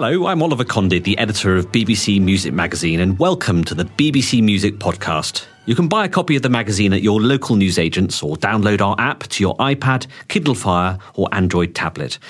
Hello, I'm Oliver Condy, the editor of BBC Music Magazine, and welcome to the BBC Music Podcast. You can buy a copy of the magazine at your local newsagents or download our app to your iPad, Kindle Fire, or Android tablet.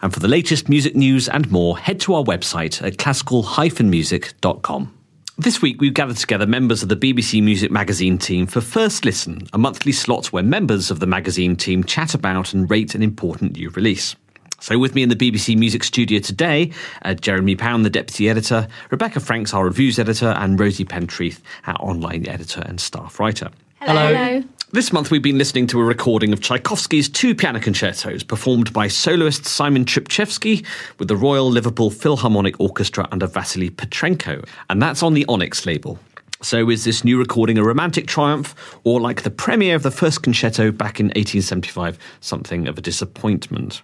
And for the latest music news and more, head to our website at classical-music.com. This week, we've gathered together members of the BBC Music Magazine team for First Listen, a monthly slot where members of the magazine team chat about and rate an important new release. So, with me in the BBC Music Studio today, uh, Jeremy Pound, the deputy editor, Rebecca Franks, our reviews editor, and Rosie Pentreath, our online editor and staff writer. Hello. Hello. This month, we've been listening to a recording of Tchaikovsky's two piano concertos performed by soloist Simon Trpceski with the Royal Liverpool Philharmonic Orchestra under Vasily Petrenko, and that's on the Onyx label. So, is this new recording a romantic triumph, or like the premiere of the first concerto back in 1875, something of a disappointment?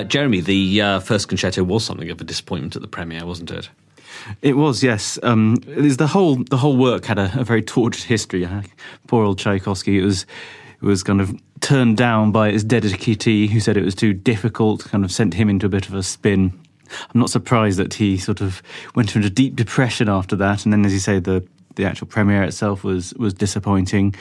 Uh, Jeremy, the uh, first concerto was something of a disappointment at the premiere, wasn't it? It was, yes. Um, the whole the whole work had a, a very tortured history. Uh, poor old Tchaikovsky. It was it was kind of turned down by his dedicatee, who said it was too difficult. Kind of sent him into a bit of a spin. I'm not surprised that he sort of went into deep depression after that. And then, as you say, the the actual premiere itself was was disappointing.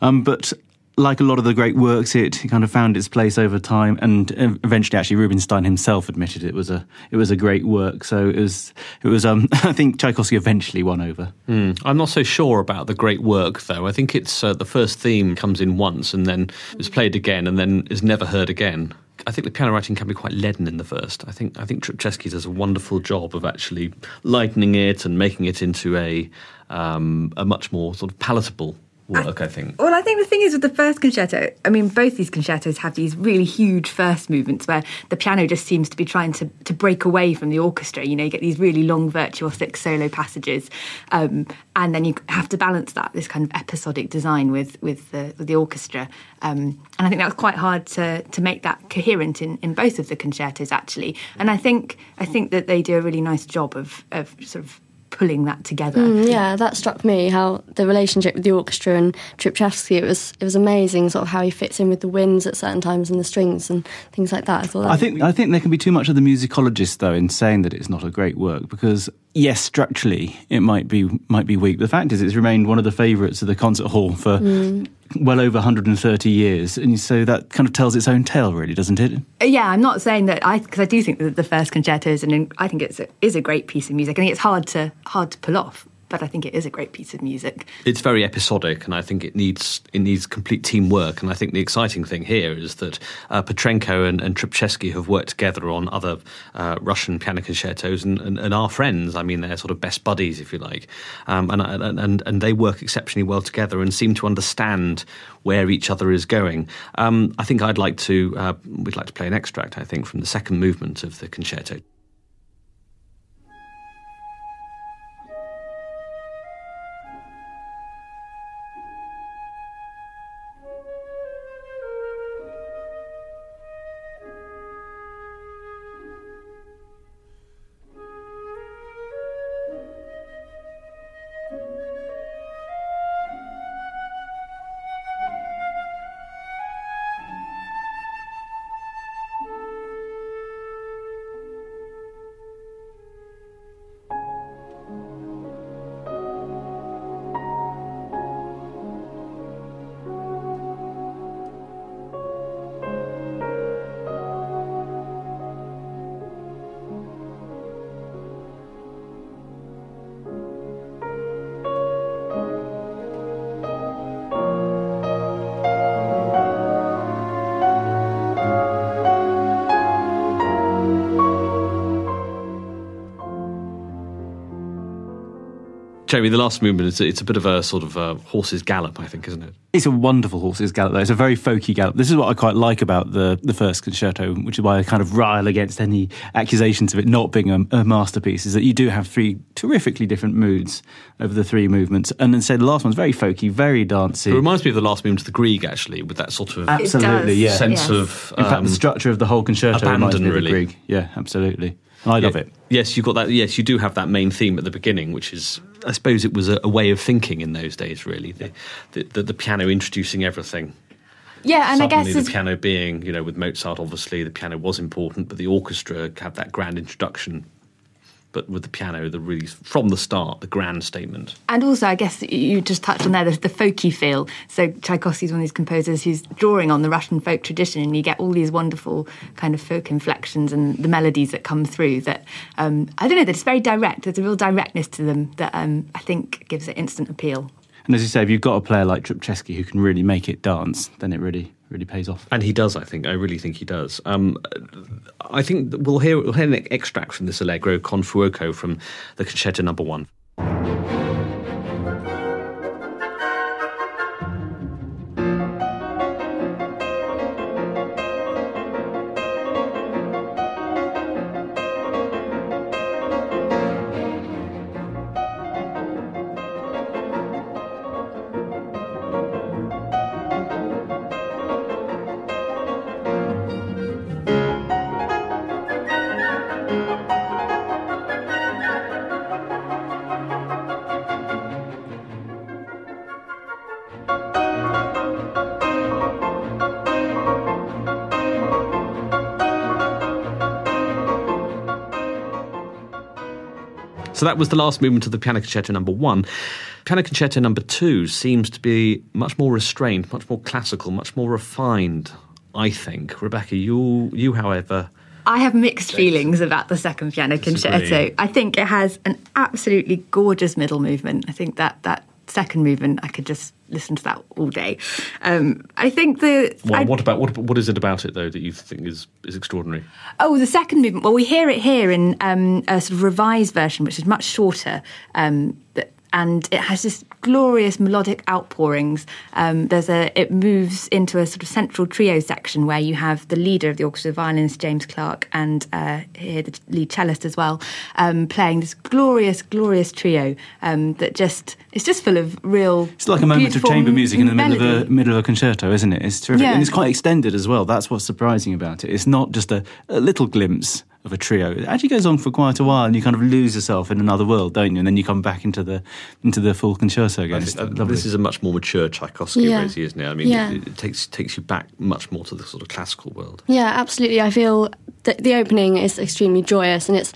Um, but like a lot of the great works, it kind of found its place over time, and eventually, actually, Rubinstein himself admitted it was a it was a great work. So it was it was. Um, I think Tchaikovsky eventually won over. Mm. I'm not so sure about the great work, though. I think it's uh, the first theme comes in once, and then is played again, and then is never heard again. I think the piano writing can be quite leaden in the first. I think I think Trpceski does a wonderful job of actually lightening it and making it into a um, a much more sort of palatable work. I, think. Well, I think the thing is with the first concerto. I mean, both these concertos have these really huge first movements where the piano just seems to be trying to to break away from the orchestra. You know, you get these really long virtuosic solo passages, um, and then you have to balance that this kind of episodic design with with the with the orchestra. Um, and I think that was quite hard to to make that coherent in, in both of the concertos actually. And I think I think that they do a really nice job of of sort of pulling that together. Mm, yeah, that struck me how the relationship with the orchestra and Trpceski, it was it was amazing sort of how he fits in with the winds at certain times and the strings and things like that. I thought that I think I think there can be too much of the musicologist though in saying that it's not a great work because yes, structurally it might be might be weak. But the fact is, it's remained one of the favourites of the concert hall for mm. Well over 130 years, and so that kind of tells its own tale, really, doesn't it? Uh, yeah, I'm not saying that I because I do think that the first concerto is I think it's a, is a great piece of music. I think it's hard to hard to pull off but I think it is a great piece of music. It's very episodic, and I think it needs it needs complete teamwork. And I think the exciting thing here is that uh, Petrenko and, and Trpceski have worked together on other uh, Russian piano concertos and, and, and, are friends. I mean, they're sort of best buddies, if you like, um, and, and and they work exceptionally well together and seem to understand where each other is going. Um, I think I'd like to uh, we'd like to play an extract. I think from the second movement of the concerto. Jamie, the last movement is it's a bit of a sort of a horse's gallop, I think, isn't it? It's a wonderful horse's gallop. Though. It's a very folky gallop. This is what I quite like about the the first concerto, which is why I kind of rile against any accusations of it not being a, a masterpiece. Is that you do have three terrifically different moods over the three movements, and then say the last one's very folky, very dancey. It reminds me of the last movement of the Grieg, actually, with that sort of absolutely yeah sense yes. of. Um, In fact, the um, structure of the whole concerto abandon, reminds me really. of the Grieg. Yeah, absolutely. I love it. Yes, you've got that. Yes, you do have that main theme at the beginning, which is, I suppose, it was a, a way of thinking in those days. Really, the, the, the, the piano introducing everything. Yeah, and Suddenly I guess the piano being, you know, with Mozart, obviously the piano was important, but the orchestra had that grand introduction but with the piano, the really from the start, the grand statement. And also, I guess you just touched on there the, the folky feel. So Tchaikovsky's one of these composers who's drawing on the Russian folk tradition, and you get all these wonderful kind of folk inflections and the melodies that come through. That um, I don't know, that it's very direct. There's a real directness to them that um, I think gives it instant appeal. And as you say, if you've got a player like Trpceski who can really make it dance, then it really really pays off. And he does, I think. I really think he does. Um, I think we'll hear, we'll hear an extract from this Allegro con fuoco from the concerto number one. So that was the last movement of the Piano Concerto number one. Piano Concerto number two seems to be much more restrained, much more classical, much more refined, I think. Rebecca, you, you however. I have mixed feelings about the second piano concerto. I think it has an absolutely gorgeous middle movement. I think that that second movement, I could just listen to that all day. Um, I think the. Well, I, what about what? What is it about it though that you think is is extraordinary? Oh, the second movement. Well, we hear it here in um, a sort of revised version, which is much shorter. Um, and it has this glorious melodic outpourings. Um, there's a it moves into a sort of central trio section where you have the leader of the orchestra, violinist James Clark, and uh, here the lead cellist as well, um, playing this glorious, glorious trio um, that just it's just full of real. It's like a moment of chamber music in the middle of a middle of a concerto, isn't it? It's terrific, Yeah. and it's quite extended as well. That's what's surprising about it. It's not just a, a little glimpse of a trio. It actually goes on for quite a while, and you kind of lose yourself in another world, don't you? And then you come back into the into the full concerto again. Think, uh, this is a much more mature Tchaikovsky, Yeah. Rosie, isn't it? I mean, Yeah. it, it takes takes you back much more to the sort of classical world. Yeah, absolutely. I feel that the opening is extremely joyous, and it's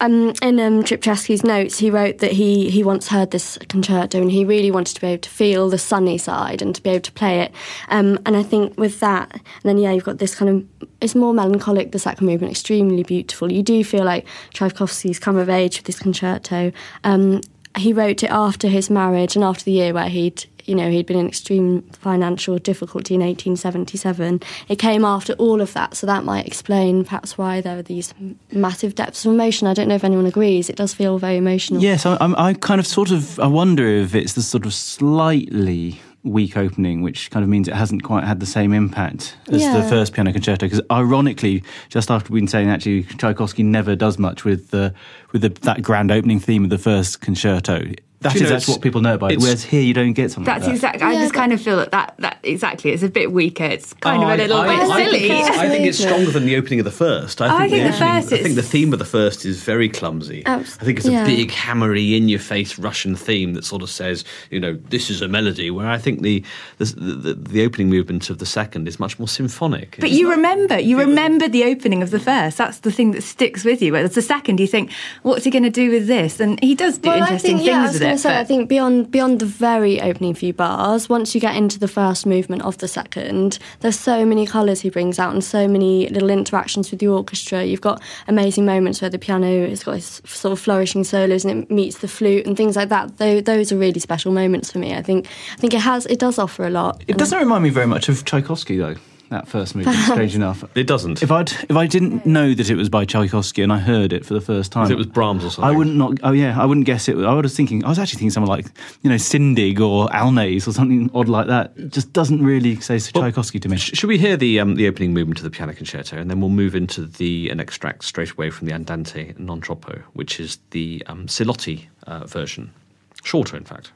um, in um, Trpceski's notes. He wrote that he he once heard this concerto, and he really wanted to be able to feel the sunny side and to be able to play it. Um, and I think with that, and then yeah, you've got this kind of it's more melancholic. The second movement, extremely beautiful. You do feel like Tchaikovsky's come of age with this concerto. Um, he wrote it after his marriage and after the year where he'd you know he'd been in extreme financial difficulty in 1877 it came after all of that so that might explain perhaps why there are these massive depths of emotion i don't know if anyone agrees it does feel very emotional Yes, I, I'm, I kind of sort of I wonder if it's the sort of slightly weak opening, which kind of means it hasn't quite had the same impact as the first piano concerto. Because ironically, just after we've been saying actually Tchaikovsky never does much with the with the, that grand opening theme of the first concerto. That Do is you know, that's what people know about it. Whereas here, you don't get something. That's like that. exactly. I Yeah, just kind of feel that, that that exactly. It's a bit weaker. It's kind Oh, of a little I, bit I, I silly. think it's, I think it's stronger than the opening of the first. I I think, think the opening- first I think the theme of the first is very clumsy. Abs- I think it's a big, hammery, in-your-face Russian theme that sort of says, you know, this is a melody. Where I think the the, the, the opening movement of the second is much more symphonic. But you not- remember, you remember the opening of the first. That's the thing that sticks with you. Whereas the second, you think, what's he going to do with this? And he does do Well, interesting think, yeah, things was with it. But- I think beyond beyond the very opening few bars, once you get into the first movement of the second, there's so many colours he brings out and so many little interactions with the orchestra. You've got amazing moments where the piano has got its sort of flourishing solos and it meets the flute and things like that. Tho- Those are really special moments for me. I think I think it has it does offer a lot. It doesn't remind me very much of Tchaikovsky though. That first movement, strange enough. It doesn't. If I'd if I didn't know that it was by Tchaikovsky and I heard it for the first time, it was Brahms or something. I wouldn't not. Oh yeah, I wouldn't guess it. I was thinking. I was actually thinking someone like you know Sinding or Alnæs or something odd like that. It just doesn't really say Tchaikovsky to me. Sh- Should we hear the um, the opening movement of the piano concerto, and then we'll move into the an extract straight away from the Andante non troppo, which is the um, Siloti uh, version, shorter in fact.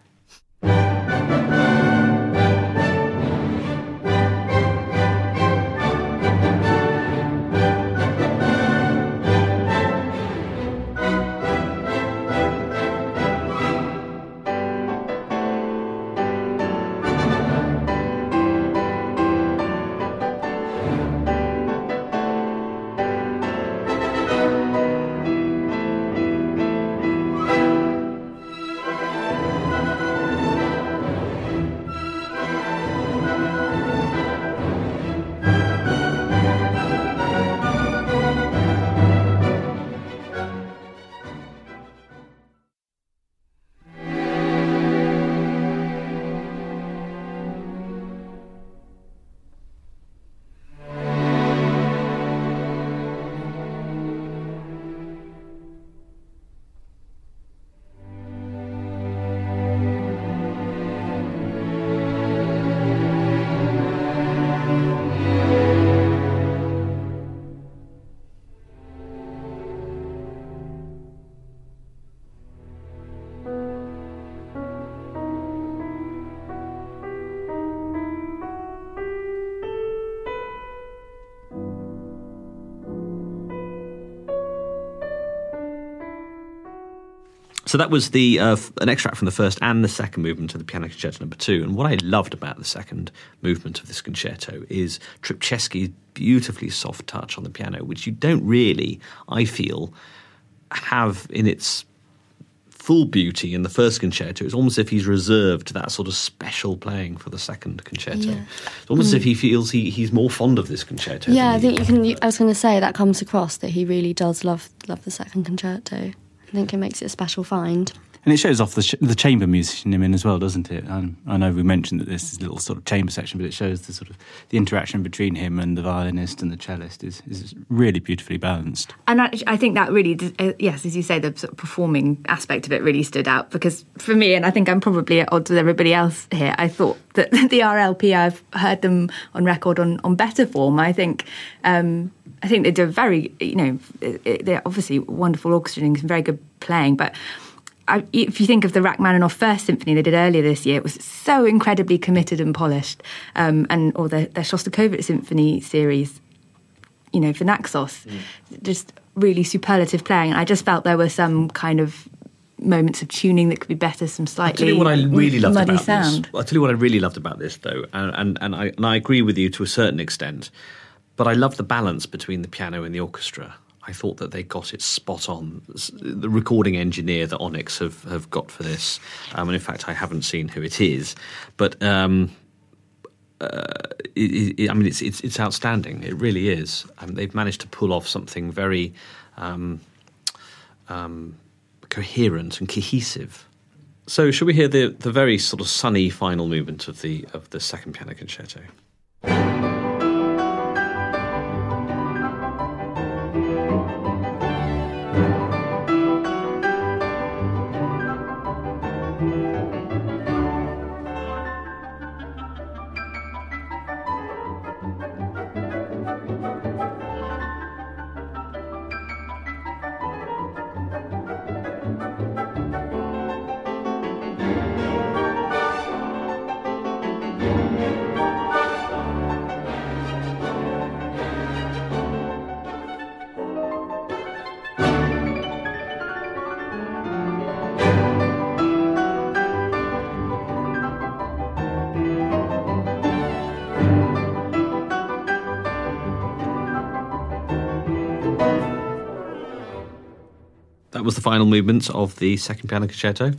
So that was the uh, an extract from the first and the second movement of the Piano Concerto Number Two. And what I loved about the second movement of this concerto is Trpceski's beautifully soft touch on the piano, which you don't really, I feel, have in its full beauty in the first concerto. It's almost as if he's reserved that sort of special playing for the second concerto. Yeah. It's almost as if he feels he, he's more fond of this concerto. Yeah, I think you can. I was going to say that comes across that he really does love love the second concerto. I think it makes it a special find. And it shows off the, sh- the chamber musician in him as well, doesn't it? And I know we mentioned that this is a little sort of chamber section, but it shows the sort of the interaction between him and the violinist and the cellist is, is really beautifully balanced. And I, I think that really, uh, yes, as you say, the sort of performing aspect of it really stood out because for me, and I think I'm probably at odds with everybody else here, I thought that the RLP, I've heard them on record on, on better form. I think. Um, I think they do very, you know, they're obviously wonderful orchestrating, and very good playing, but I, if you think of the Rachmaninoff First Symphony they did earlier this year, it was so incredibly committed and polished, um, and or the, the Shostakovich Symphony series, you know, for Naxos, mm. just really superlative playing. And I just felt there were some kind of moments of tuning that could be better, some slightly I'll tell you what I really loved about sound. This. I'll tell you what I really loved about this, though, and, and, and, I, and I agree with you to a certain extent, but I love the balance between the piano and the orchestra. I thought that they got it spot on. The recording engineer that Onyx have, have got for this, um, and in fact, I haven't seen who it is, but um, uh, it, it, I mean, it's, it's, it's outstanding. It really is. Um, they've managed to pull off something very um, um, coherent and cohesive. So, shall we hear the, the very sort of sunny final movement of the of the second piano concerto? Was the final movements of the second piano concerto.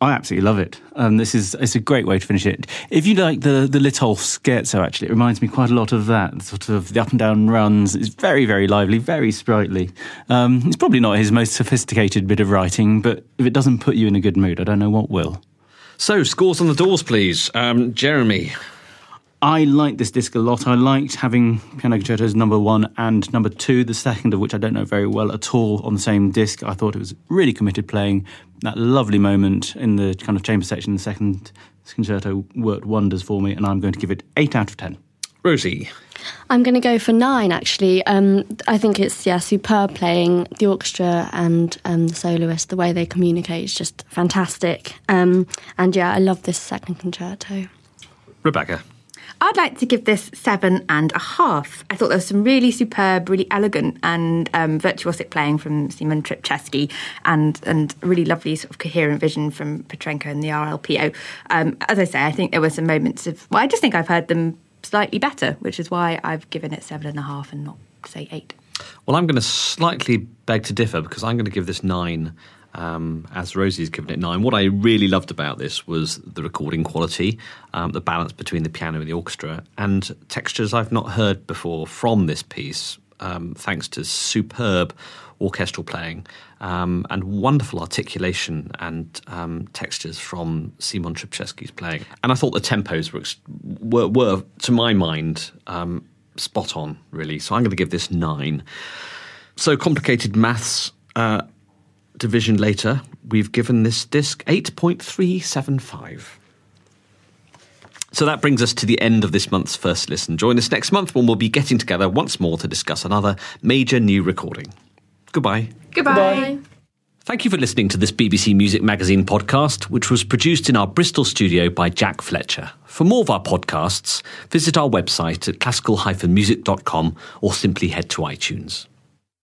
I absolutely love it. Um, this is it's a great way to finish it. If you like the the Litolff scherzo, actually, it reminds me quite a lot of that sort of the up and down runs. It's very very lively, very sprightly. Um, it's probably not his most sophisticated bit of writing, but if it doesn't put you in a good mood, I don't know what will. So scores on the doors, please, um, Jeremy. I liked this disc a lot. I liked having Piano Concertos number one and number two, the second of which I don't know very well at all, on the same disc. I thought it was really committed playing. That lovely moment in the kind of chamber section, the second concerto worked wonders for me, and I'm going to give it eight out of ten. Rosie. I'm going to go for nine, actually. Um, I think it's, yeah, superb playing. The orchestra and um, the soloist, the way they communicate is just fantastic. Um, and yeah, I love this second concerto. Rebecca. I'd like to give this seven and a half. I thought there was some really superb, really elegant and um, virtuosic playing from Simon Trpceski and and really lovely sort of coherent vision from Petrenko and the RLPO. Um, as I say, I think there were some moments of, well, I just think I've heard them slightly better, which is why I've given it seven and a half and not, say, eight. Well, I'm going to slightly beg to differ because I'm going to give this nine um, as Rosie's given it nine. What I really loved about this was the recording quality, um, the balance between the piano and the orchestra, and textures I've not heard before from this piece, um, thanks to superb orchestral playing um, and wonderful articulation and um, textures from Simon Trpceski's playing. And I thought the tempos were, were, were to my mind, um, spot on, really. So I'm going to give this nine. So complicated maths. Uh, division later, we've given this disc 8.375. So that brings us to the end of this month's first listen. Join us next month when we'll be getting together once more to discuss another major new recording. Goodbye. Goodbye. Goodbye. Thank you for listening to this BBC Music Magazine podcast, which was produced in our Bristol studio by Jack Fletcher. For more of our podcasts, visit our website at classical-music.com or simply head to iTunes.